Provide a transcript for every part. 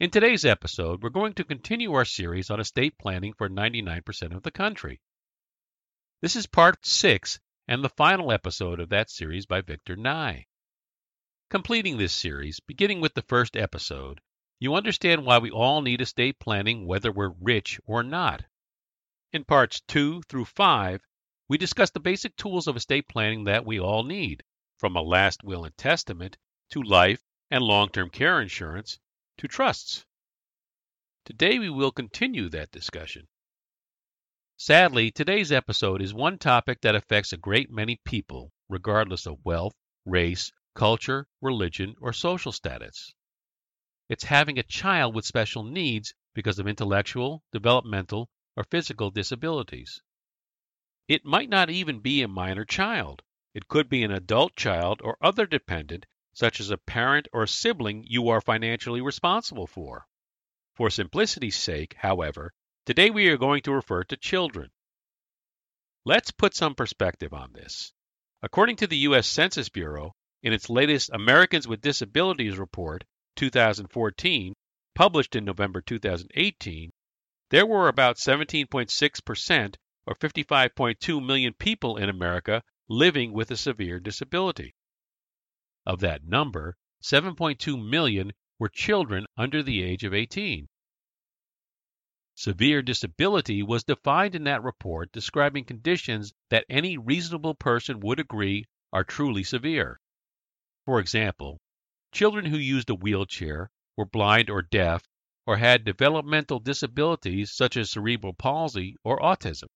In today's episode, we're going to continue our series on estate planning for 99% of the country. This is part 6 and the final episode of that series by Victor Nye. Completing this series, beginning with the first episode, you understand why we all need estate planning whether we're rich or not. In parts 2 through 5, we discuss the basic tools of estate planning that we all need, from a last will and testament to life and long term care insurance to trusts. Today we will continue that discussion. Sadly, today's episode is one topic that affects a great many people, regardless of wealth, race, culture, religion, or social status. It's having a child with special needs because of intellectual, developmental, or physical disabilities. It might not even be a minor child. It could be an adult child or other dependent, such as a parent or sibling you are financially responsible for. For simplicity's sake, however, today we are going to refer to children. Let's put some perspective on this. According to the U.S. Census Bureau, in its latest Americans with Disabilities Report 2014, published in November 2018, there were about 17.6% or 55.2 million people in America living with a severe disability. Of that number, 7.2 million were children under the age of 18. Severe disability was defined in that report describing conditions that any reasonable person would agree are truly severe. For example, children who used a wheelchair, were blind or deaf, or had developmental disabilities such as cerebral palsy or autism.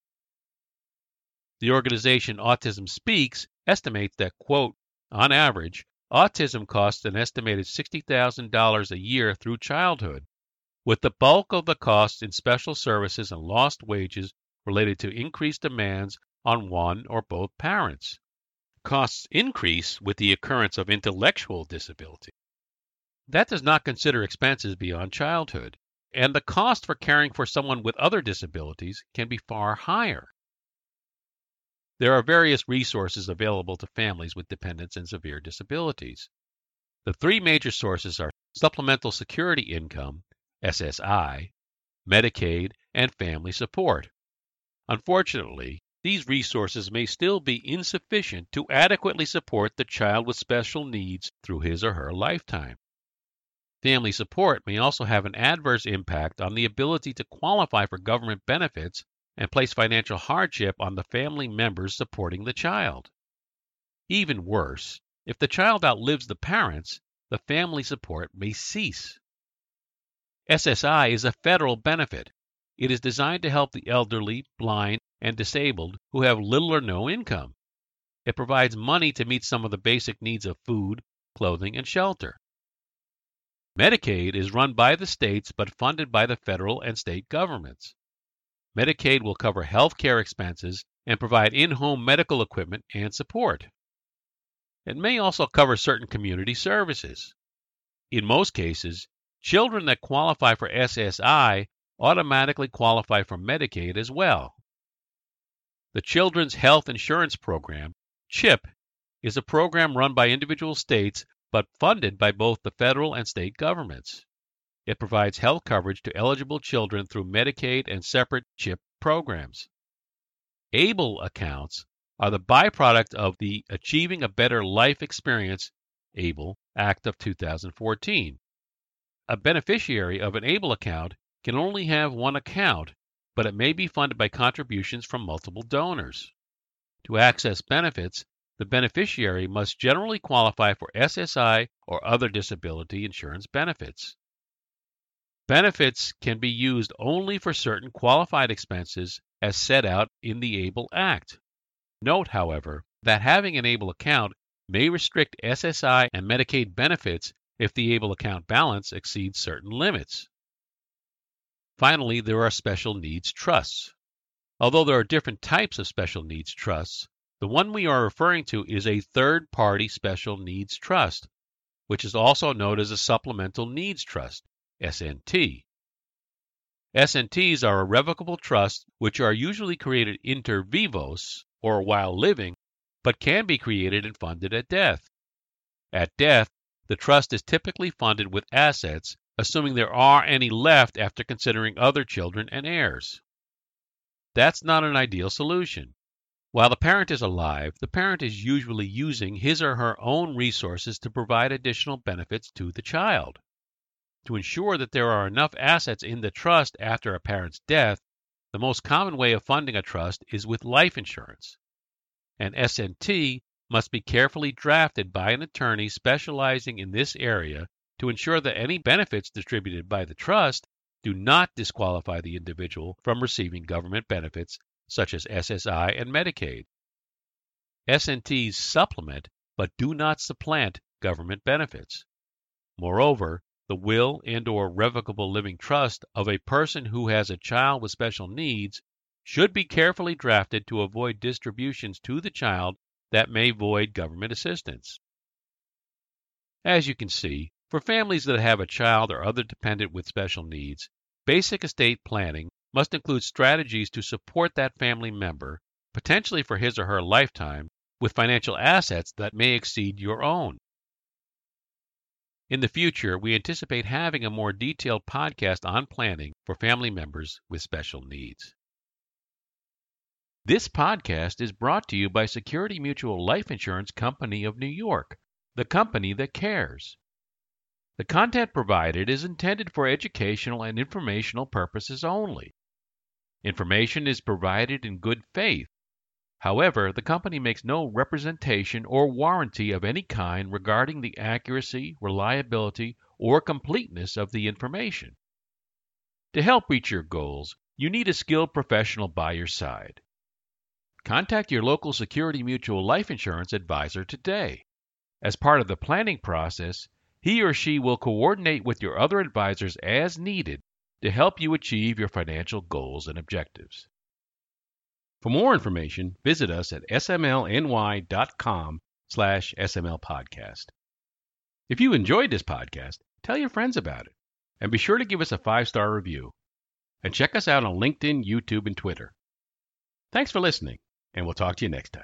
The organization Autism Speaks estimates that, quote, on average, autism costs an estimated $60,000 a year through childhood, with the bulk of the costs in special services and lost wages related to increased demands on one or both parents. Costs increase with the occurrence of intellectual disability. That does not consider expenses beyond childhood, and the cost for caring for someone with other disabilities can be far higher. There are various resources available to families with dependents and severe disabilities. The three major sources are Supplemental Security Income, SSI, Medicaid, and Family Support. Unfortunately, these resources may still be insufficient to adequately support the child with special needs through his or her lifetime. Family support may also have an adverse impact on the ability to qualify for government benefits and place financial hardship on the family members supporting the child. Even worse, if the child outlives the parents, the family support may cease. SSI is a federal benefit. It is designed to help the elderly, blind, and disabled who have little or no income. It provides money to meet some of the basic needs of food, clothing, and shelter. Medicaid is run by the states but funded by the federal and state governments. Medicaid will cover health care expenses and provide in home medical equipment and support. It may also cover certain community services. In most cases, children that qualify for SSI automatically qualify for Medicaid as well. The Children's Health Insurance Program, CHIP, is a program run by individual states but funded by both the federal and state governments. It provides health coverage to eligible children through Medicaid and separate CHIP programs. ABLE accounts are the byproduct of the Achieving a Better Life Experience ABLE Act of 2014. A beneficiary of an ABLE account can only have one account, but it may be funded by contributions from multiple donors. To access benefits, the beneficiary must generally qualify for SSI or other disability insurance benefits. Benefits can be used only for certain qualified expenses as set out in the ABLE Act. Note, however, that having an ABLE account may restrict SSI and Medicaid benefits if the ABLE account balance exceeds certain limits. Finally, there are special needs trusts. Although there are different types of special needs trusts, the one we are referring to is a third party special needs trust, which is also known as a supplemental needs trust, SNT. SNTs are irrevocable trusts which are usually created inter vivos, or while living, but can be created and funded at death. At death, the trust is typically funded with assets, assuming there are any left after considering other children and heirs. That's not an ideal solution. While the parent is alive, the parent is usually using his or her own resources to provide additional benefits to the child. To ensure that there are enough assets in the trust after a parent's death, the most common way of funding a trust is with life insurance. An SNT must be carefully drafted by an attorney specializing in this area to ensure that any benefits distributed by the trust do not disqualify the individual from receiving government benefits such as SSI and Medicaid. SNTs supplement but do not supplant government benefits. Moreover, the will and or revocable living trust of a person who has a child with special needs should be carefully drafted to avoid distributions to the child that may void government assistance. As you can see, for families that have a child or other dependent with special needs, basic estate planning must include strategies to support that family member, potentially for his or her lifetime, with financial assets that may exceed your own. In the future, we anticipate having a more detailed podcast on planning for family members with special needs. This podcast is brought to you by Security Mutual Life Insurance Company of New York, the company that cares. The content provided is intended for educational and informational purposes only. Information is provided in good faith However, the company makes no representation or warranty of any kind regarding the accuracy, reliability, or completeness of the information. To help reach your goals, you need a skilled professional by your side. Contact your local Security Mutual life insurance advisor today. As part of the planning process, he or she will coordinate with your other advisors as needed to help you achieve your financial goals and objectives. For more information, visit us at smlny.com slash smlpodcast. If you enjoyed this podcast, tell your friends about it. And be sure to give us a five-star review. And check us out on LinkedIn, YouTube, and Twitter. Thanks for listening, and we'll talk to you next time.